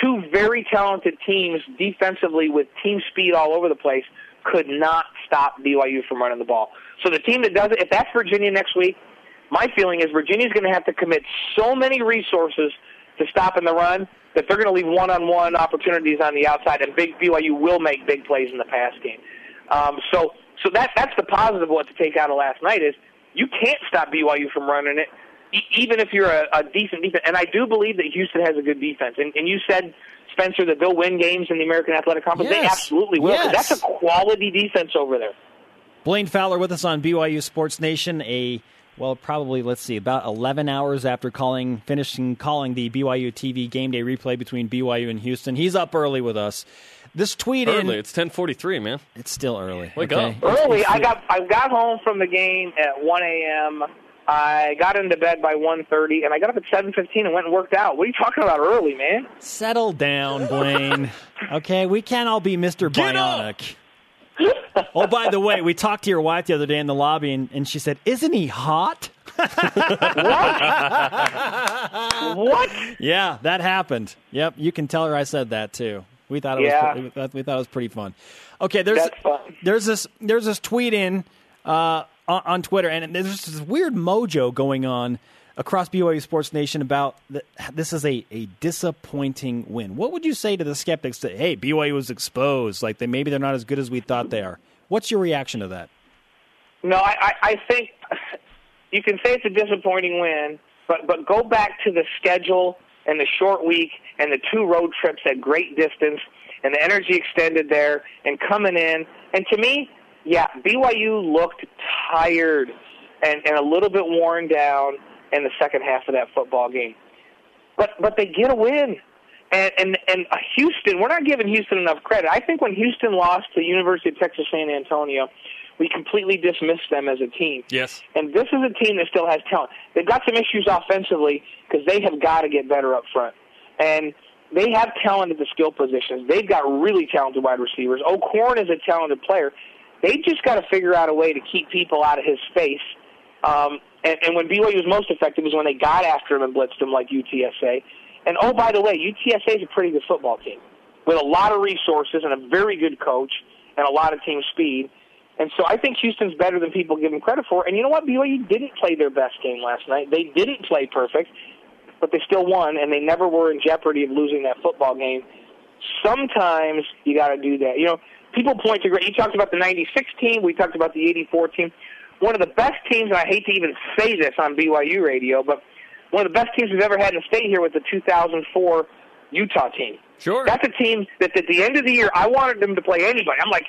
two very talented teams defensively with team speed all over the place could not stop BYU from running the ball. So the team that does it, if that's Virginia next week, my feeling is Virginia's going to have to commit so many resources to stopping the run that they're going to leave one-on-one opportunities on the outside, and big BYU will make big plays in the pass game. Um, so, so that that's the positive to take out of last night is you can't stop BYU from running it, even if you're a, a decent defense. And I do believe that Houston has a good defense. And, and you said Spencer that they'll win games in the American Athletic Conference. They absolutely will. 'cause Yes. That's a quality defense over there. Blaine Fowler with us on BYU Sports Nation. A well, probably let's see, about 11 hours after calling, finishing calling the BYU TV game day replay between BYU and Houston. He's up early with us. This tweet Early. in, It's 1043, man. it's still early. Wake okay? up. Early, I got I got home from the game at 1 a.m. I got into bed by 1:30, and I got up at 7:15 and went and worked out. What are you talking about early, man? Settle down, Blaine. okay, we can't all be Mr. Get! Bionic. oh, by the way, we talked to your wife the other day in the lobby, and, and she said, "Isn't he hot?" what? what? Yeah, that happened. Yep, you can tell her I said that too. We thought it Yeah. was pre- we thought it was pretty fun. Okay, there's That's fun. there's this there's this tweet in uh, on, on Twitter, and there's this weird mojo going on across BYU Sports Nation about the, this is a, a disappointing win. What would you say to the skeptics that hey BYU was exposed, like they maybe they're not as good as we thought they are? What's your reaction to that? No, I, I, think you can say it's a disappointing win, but but go back to the schedule and the short week and the two road trips at great distance and the energy extended there and coming in. And to me, yeah, BYU looked tired and, and a little bit worn down in the second half of that football game. But but they get a win. And and and Houston, we're not giving Houston enough credit. I think when Houston lost to the University of Texas San Antonio, we completely dismissed them as a team. Yes. And this is a team that still has talent. They've got some issues offensively because they have got to get better up front. And they have talent at the skill positions. They've got really talented wide receivers. O'Korn is a talented player. They just got to figure out a way to keep people out of his space. Um, and, and when BYU was most effective was when they got after him and blitzed him like UTSA. And oh, by the way, UTSA is a pretty good football team with a lot of resources and a very good coach and a lot of team speed. And so I think Houston's better than people give them credit for. And you know what? BYU didn't play their best game last night. They didn't play perfect, but they still won, and they never were in jeopardy of losing that football game. Sometimes you got to do that. You know, people point to great. You talked about the '96 team. We talked about the '84 team. One of the best teams, and I hate to even say this on BYU radio, but one of the best teams we've ever had in the state here was the 2004 Utah team. Sure. That's a team that at the end of the year, I wanted them to play anybody. I'm like,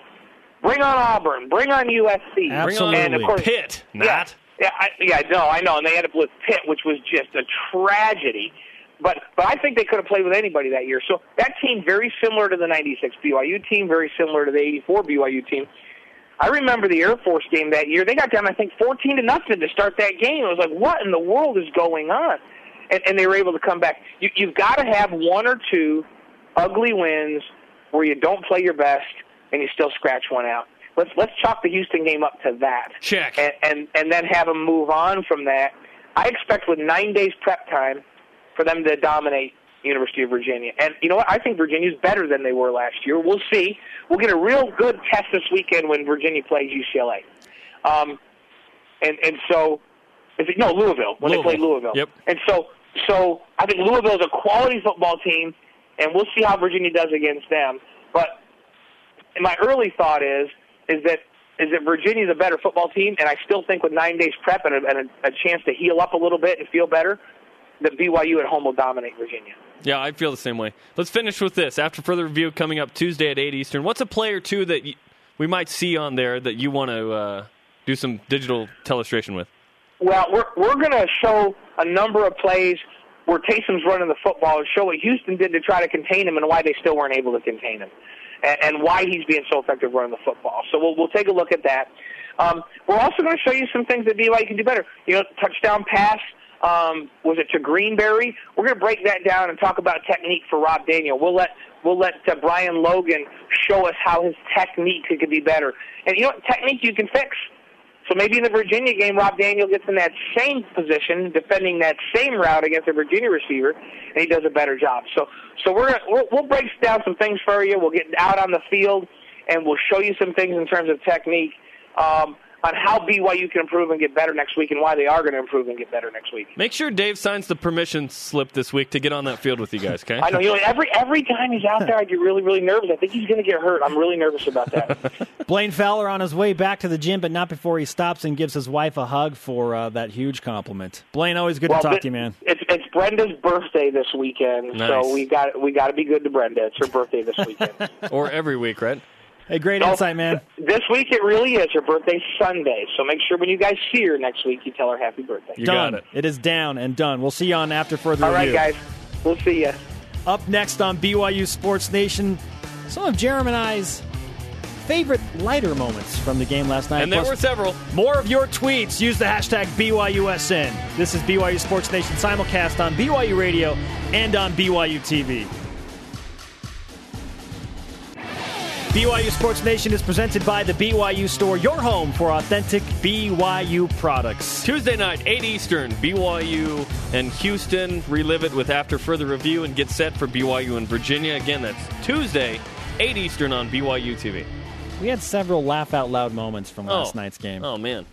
bring on Auburn, bring on USC, Absolutely. and of course Pitt, yeah, yeah, I, yeah, no, I know, and they ended up with Pitt, which was just a tragedy. But but I think they could have played with anybody that year. So that team very similar to the '96 BYU team, very similar to the '84 BYU team. I remember the Air Force game that year. They got down, I think, 14 to nothing to start that game. It was like, what in the world is going on? And, and they were able to come back. You, you've got to have one or two ugly wins where you don't play your best and you still scratch one out. Let's let's chalk the Houston game up to that. Check. And and, and then have them move on from that. I expect with nine days prep time for them to dominate University of Virginia. And you know what? I think Virginia's better than they were last year. We'll see. We'll get a real good test this weekend when Virginia plays UCLA. Um, and and so, is it no Louisville when they play Louisville? Yep. And so so I think Louisville is a quality football team, and we'll see how Virginia does against them. But my early thought is is that is that Virginia's a better football team, and I still think with nine days prep and, a, and a, a chance to heal up a little bit and feel better, that BYU at home will dominate Virginia. Yeah, I feel the same way. Let's finish with this. After further review coming up Tuesday at 8 Eastern, what's a player, too, that we might see on there that you want to uh, do some digital illustration with? Well, we're we're going to show a number of plays where Taysom's running the football and show what Houston did to try to contain him and why they still weren't able to contain him, and, and why he's being so effective running the football. So we'll we'll take a look at that. Um, we're also going to show you some things that BYU can do better. You know, touchdown pass. Um, was it to Greenberry? We're going to break that down and talk about technique for Rob Daniel. We'll let we'll let uh, Brian Logan show us how his technique could be better. And you know what? Technique you can fix. So maybe in the Virginia game, Rob Daniel gets in that same position, defending that same route against a Virginia receiver, and he does a better job. So, so we're we'll, we'll break down some things for you. We'll get out on the field, and we'll show you some things in terms of technique um, on how BYU can improve and get better next week, and why they are going to improve and get better next week. Make sure Dave signs the permission slip this week to get on that field with you guys, okay? I know. You know, every every time he's out there, I get really, really nervous. I think he's going to get hurt. I'm really nervous about that. Blaine Fowler on his way back to the gym, but not before he stops and gives his wife a hug for uh, that huge compliment. Blaine, always good Well, to talk thi- to you, man. It's it's Brenda's birthday this weekend, Nice. so we got we got to be good to Brenda. It's her birthday this weekend. or every week, right? Hey, great No, insight, man. This week it really is. Her birthday's Sunday, so make sure when you guys see her next week, you tell her happy birthday. You done. got it. It is down and done. We'll see you on after further All right, review. guys. We'll see you. Up next on BYU Sports Nation, some of Jeremy and I's favorite lighter moments from the game last night. And there Plus, were several. more of your tweets. Use the hashtag BYUSN. This is BYU Sports Nation simulcast on BYU Radio and on BYU TV. BYU Sports Nation is presented by the BYU Store, your home for authentic BYU products. Tuesday night, 8 Eastern, BYU and Houston relive it with After Further Review and get set for BYU and Virginia. Again, that's Tuesday, 8 Eastern on BYU TV. We had several laugh out loud moments from last Oh. night's game. Oh, man.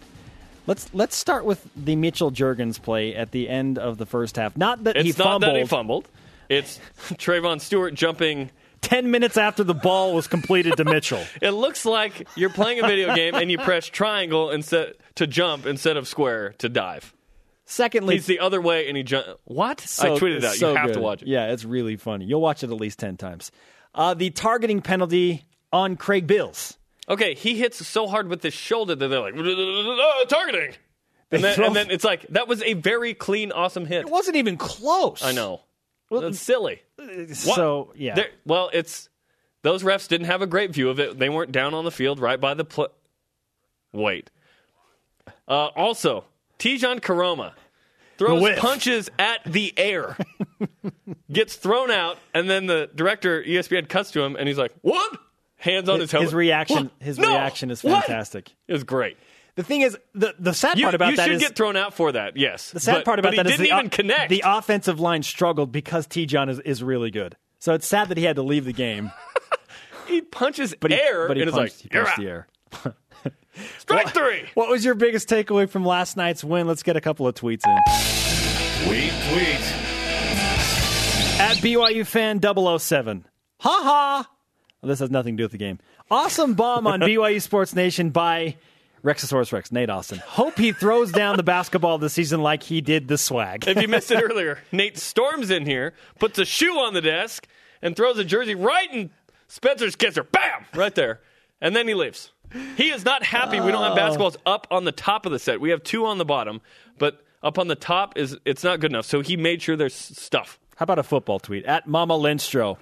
Let's let's start with the Mitchell Juergens play at the end of the first half. Not that It's he not fumbled. that he fumbled. It's Trevon Stewart jumping. Ten minutes after the ball was completed to Mitchell. It looks like you're playing a video game and you press triangle instead to jump instead of square to dive. Secondly, He's the other way and he jump. What? so- I tweeted it out. so you have to watch it. Yeah, it's really funny. You'll watch it at least ten times. Uh, the targeting penalty on Craig Bills. Okay, he hits so hard with his shoulder that they're like "Uh, targeting, and then, and then it's like that was a very clean, awesome hit. It wasn't even close. I know. That's silly. What? So yeah, There- well, it's those refs didn't have a great view of it. They weren't down on the field right by the pl- Wait. Uh, also, Tejan Koroma throws punches at the air, gets thrown out, and then the director ESPN cuts to him, and he's like, "What?" Hands on his, his, helmet. his reaction. What? His No! reaction is fantastic. It was great. The thing is, the the sad You, part about you that should is get thrown out for that. Yes. the sad But- part about but that he is didn't the, even connect. The offensive line struggled because Tejan is, is really good. So it's sad that he had to leave the game. he punches But he, air, but he and it's like, he "You're punched out." the air. Strike three. What was your biggest takeaway from last night's win? Let's get a couple of tweets in. Tweet, tweet. At BYU fan 007. Ha ha. Well, this has nothing to do with the game. Awesome bomb on BYU Sports Nation by Rexosaurus Rex, Nate Austin. Hope he throws down the basketball this season like he did the swag. If you missed it earlier, Nate storms in here, puts a shoe on the desk, and throws a jersey right in Spencer's kisser. Bam! Right there. And then he leaves. He is not happy we don't have oh. basketballs up on the top of the set. We have two on the bottom, but up on the top is it's not good enough. So he made sure there's stuff. How about a football tweet? At Mama Lindstro.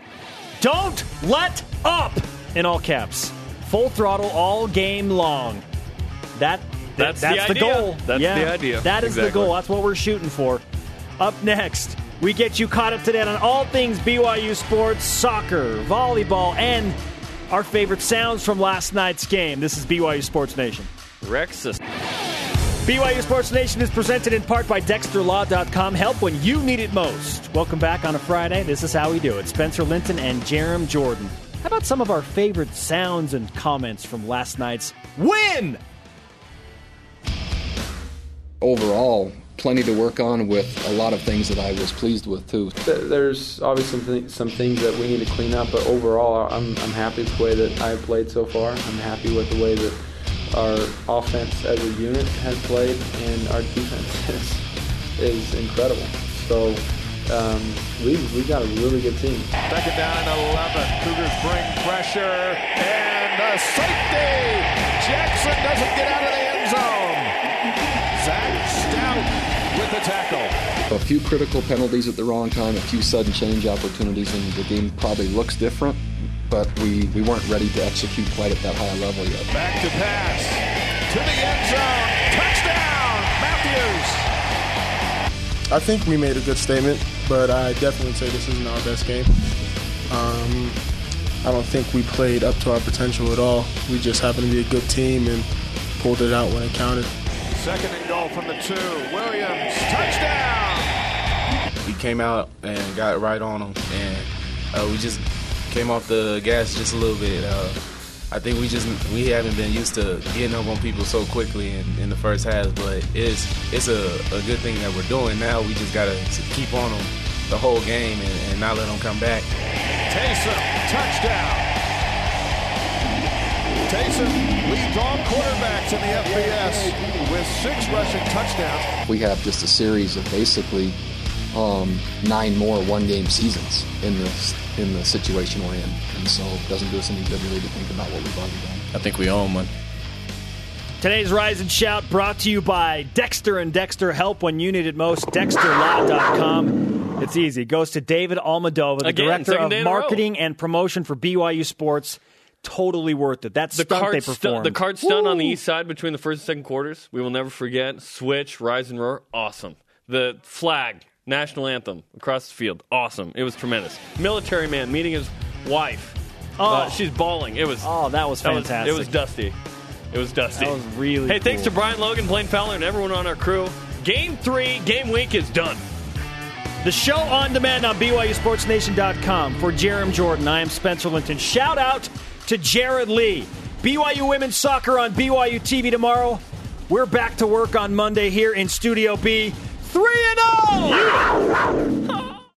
Don't let up! In all caps. Full throttle all game long. That, That's that's the the, goal. That's Yeah, the idea. That is the goal. That's what we're shooting for. Up next, we get you caught up to date on all things BYU sports, soccer, volleyball, and our favorite sounds from last night's game. This is BYU Sports Nation. Rexus. BYU Sports Nation is presented in part by DexterLaw.com. Help when you need it most. Welcome back on a Friday. This is how we do it. Spencer Linton and Jerem Jordan. How about some of our favorite sounds and comments from last night's win? Overall, plenty to work on with a lot of things that I was pleased with too. There's obviously some, thi- some things that we need to clean up, but overall, I'm, I'm happy with the way that I've played so far. I'm happy with the way that our offense as a unit has played, and our defense is, is incredible. So um, we've, we've got a really good team. Second down and 11. Cougars bring pressure and a safety. Jackson doesn't get out of the the tackle. A few critical penalties at the wrong time, a few sudden change opportunities, and the game probably looks different, but we, we weren't ready to execute quite at that high level yet. Back to pass to the end zone. Touchdown, Matthews. I think we made a good statement, but I definitely say this isn't our best game. Um, I don't think we played up to our potential at all. We just happened to be a good team and pulled it out when it counted. Second and goal from the two. Williams, touchdown. We came out and got right on them, and uh, we just came off the gas just a little bit. Uh, I think we just we haven't been used to getting up on people so quickly in, in the first half, but it's it's a, a good thing that we're doing now. We just gotta keep on them the whole game and, and not let them come back. Taysom, touchdown. Taysom leads all quarterbacks in the FBS with six rushing touchdowns. We have just a series of basically um, nine more one-game seasons in this in the situation we're in, and so it doesn't do us any good really to think about what we've already done. I think we own one. Today's Rise and Shout brought to you by Dexter and Dexter Help when you need it most. DexterLaw.com. It's easy. It goes to David Almadova, the Again, director of day in a row. marketing and promotion for BYU Sports. Totally worth it. That The stunt they card, stu- the card stunt on the east side between the first and second quarters, we will never forget. Switch, rise and roar, awesome. The flag, national anthem across the field, awesome. It was tremendous. Military man meeting his wife Uh, Oh. she's bawling. It was. Oh, that was That was- fantastic. it was dusty. It was dusty. That was really Hey, thanks to Brian Logan, Blaine Fowler, and everyone on our crew. Game three, game week is done. The show on demand on BYUSportsNation.com. For Jerem Jordan, I am Spencer Linton. Shout out to Jared Lee. BYU Women's Soccer on BYU TV tomorrow. We're back to work on Monday here in Studio B. 3 and 0!